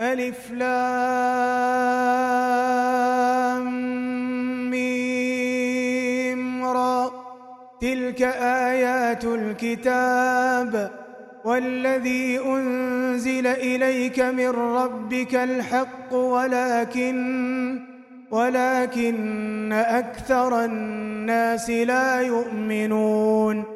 ألف لام ميم را. تلك آيات الكتاب والذي أنزل إليك من ربك الحق ولكن ولكن أكثر الناس لا يؤمنون.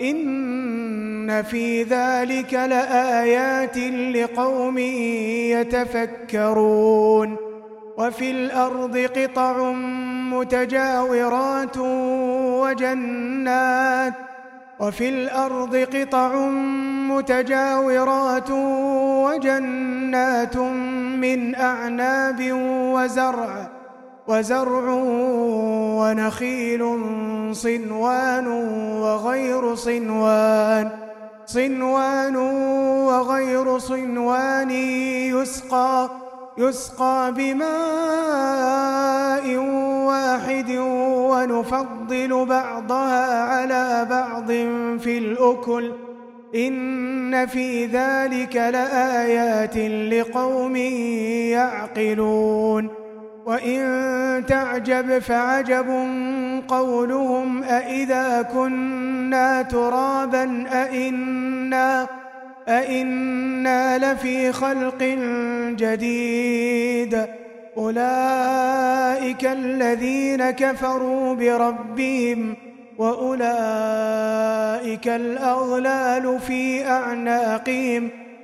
إن في ذلك لآيات لقوم يتفكرون وفي الأرض قطع متجاورات وجنات وفي الأرض قطع متجاورات وجنات من أعناب وزرع وزرع ونخيل صنوان وغير صنوان صنوان وغير صنوان يسقى يسقى بماء واحد ونفضل بعضها على بعض في الأكل. إن في ذلك لآيات لقوم يعقلون. وإن تعجب فعجب قولهم أإذا كنا ترابا أإنا أإنا لفي خلق جديد أولئك الذين كفروا بربهم وأولئك الأغلال في أعناقهم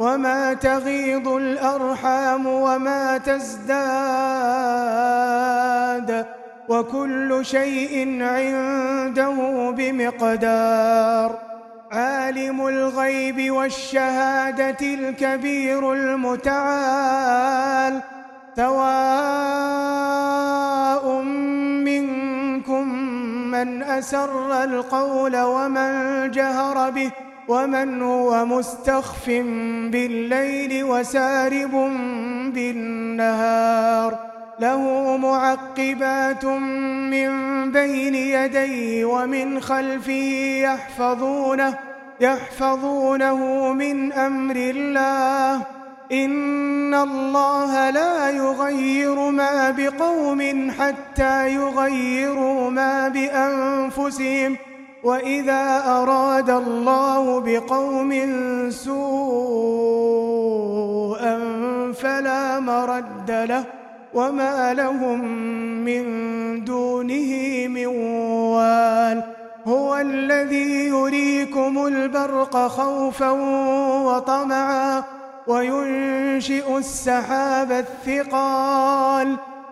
وما تغيض الأرحام وما تزداد وكل شيء عنده بمقدار عالم الغيب والشهادة الكبير المتعال سواء منكم من أسر القول ومن جهر به ومن هو مستخف بالليل وسارب بالنهار له معقبات من بين يديه ومن خلفه يحفظونه يحفظونه من أمر الله إن الله لا يغير ما بقوم حتى يغيروا ما بأنفسهم وإذا أراد الله بقوم سوءا فلا مرد له وما لهم من دونه من وال هو الذي يريكم البرق خوفا وطمعا وينشئ السحاب الثقال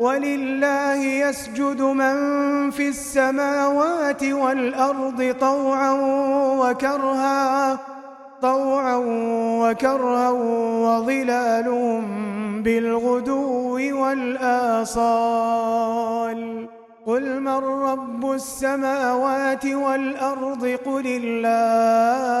ولله يسجد من في السماوات والأرض طوعا وكرها طوعا وكرها وظلالهم بالغدو والآصال. قل من رب السماوات والأرض؟ قل الله.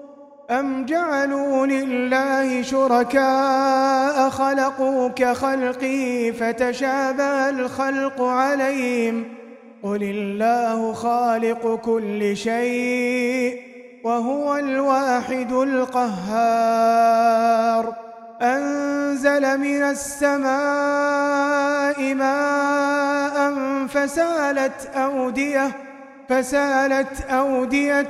أم جعلوا لله شركاء خلقوا كخلقه فتشابه الخلق عليهم قل الله خالق كل شيء وهو الواحد القهار أنزل من السماء ماء فسالت أودية فسالت أودية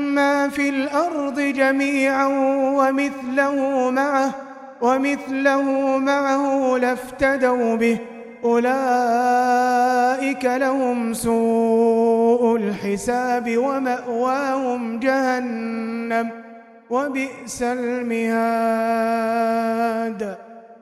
ما في الأرض جميعا ومثله معه ومثله معه لافتدوا به أولئك لهم سوء الحساب ومأواهم جهنم وبئس المهاد.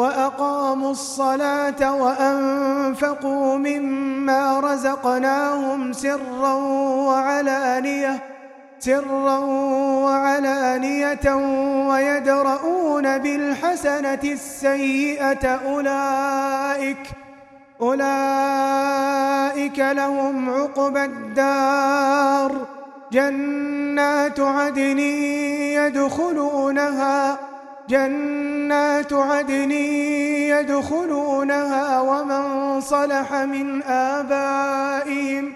وأقاموا الصلاة وأنفقوا مما رزقناهم سرا وعلانية سرا وعلانية ويدرؤون بالحسنة السيئة أولئك أولئك لهم عقبى الدار. جنات عدن يدخلونها جنات عدن يدخلونها ومن صلح من آبائهم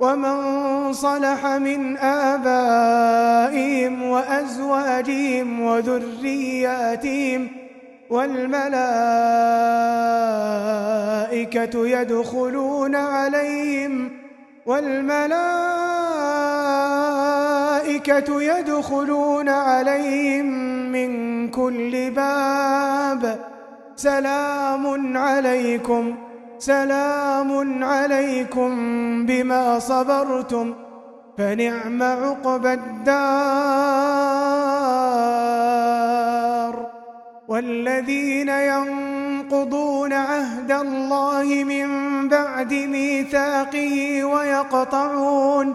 ومن صلح من آبائهم وأزواجهم وذرياتهم والملائكة يدخلون عليهم والملائكة والملائكة يدخلون عليهم من كل باب. سلام عليكم سلام عليكم بما صبرتم فنعم عقبى الدار. والذين ينقضون عهد الله من بعد ميثاقه ويقطعون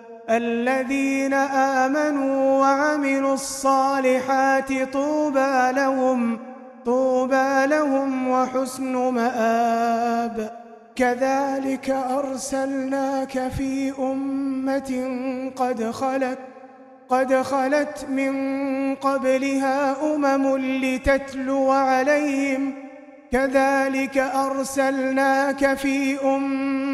الذين آمنوا وعملوا الصالحات طوبى لهم طوبى لهم وحسن مآب. كذلك أرسلناك في أمة قد خلت قد خلت من قبلها أمم لتتلو عليهم. كذلك أرسلناك في أمة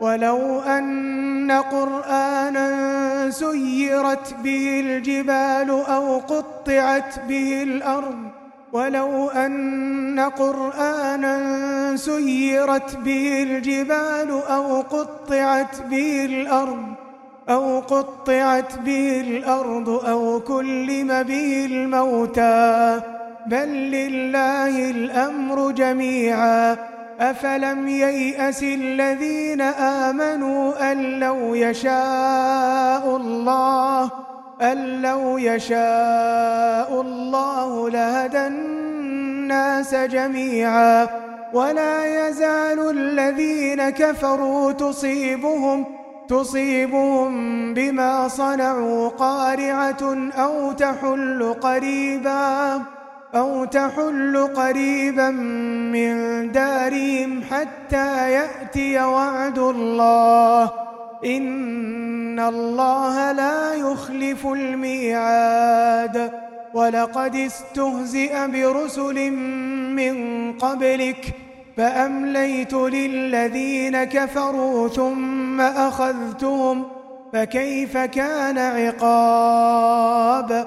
ولو أن قرآنا سيرت به الجبال أو قطعت به الأرض ولو أن قرآنا سيرت به الجبال أو قطعت به الأرض أو قطعت به الأرض أو كلم به الموتى بل لله الأمر جميعا. أفلم ييأس الذين آمنوا أن لو يشاء الله أن لو يشاء الله لهدى الناس جميعا ولا يزال الذين كفروا تصيبهم تصيبهم بما صنعوا قارعة أو تحل قريباً أو تحل قريبا من دارهم حتى يأتي وعد الله. إن الله لا يخلف الميعاد. ولقد استهزئ برسل من قبلك فأمليت للذين كفروا ثم أخذتهم. فكيف كان عقاب؟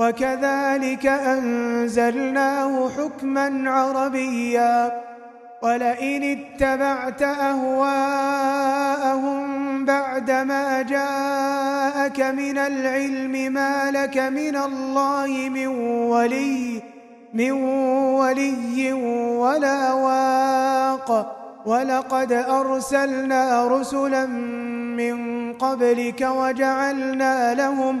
وكذلك أنزلناه حكما عربيا ولئن اتبعت أهواءهم بعدما جاءك من العلم ما لك من الله من ولي من ولي ولا واق ولقد أرسلنا رسلا من قبلك وجعلنا لهم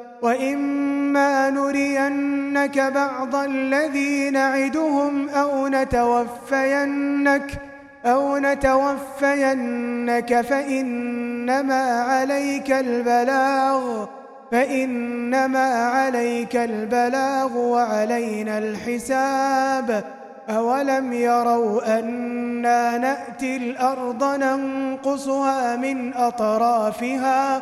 وإما نرينك بعض الذي نعدهم أو نتوفينك أو نتوفينك فإنما عليك البلاغ فإنما عليك البلاغ وعلينا الحساب. أولم يروا أنا نأتي الأرض ننقصها من أطرافها؟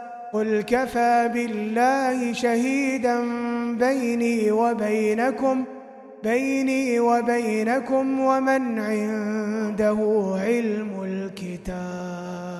قل كفى بالله شهيدا بيني وبينكم بيني وبينكم ومن عنده علم الكتاب.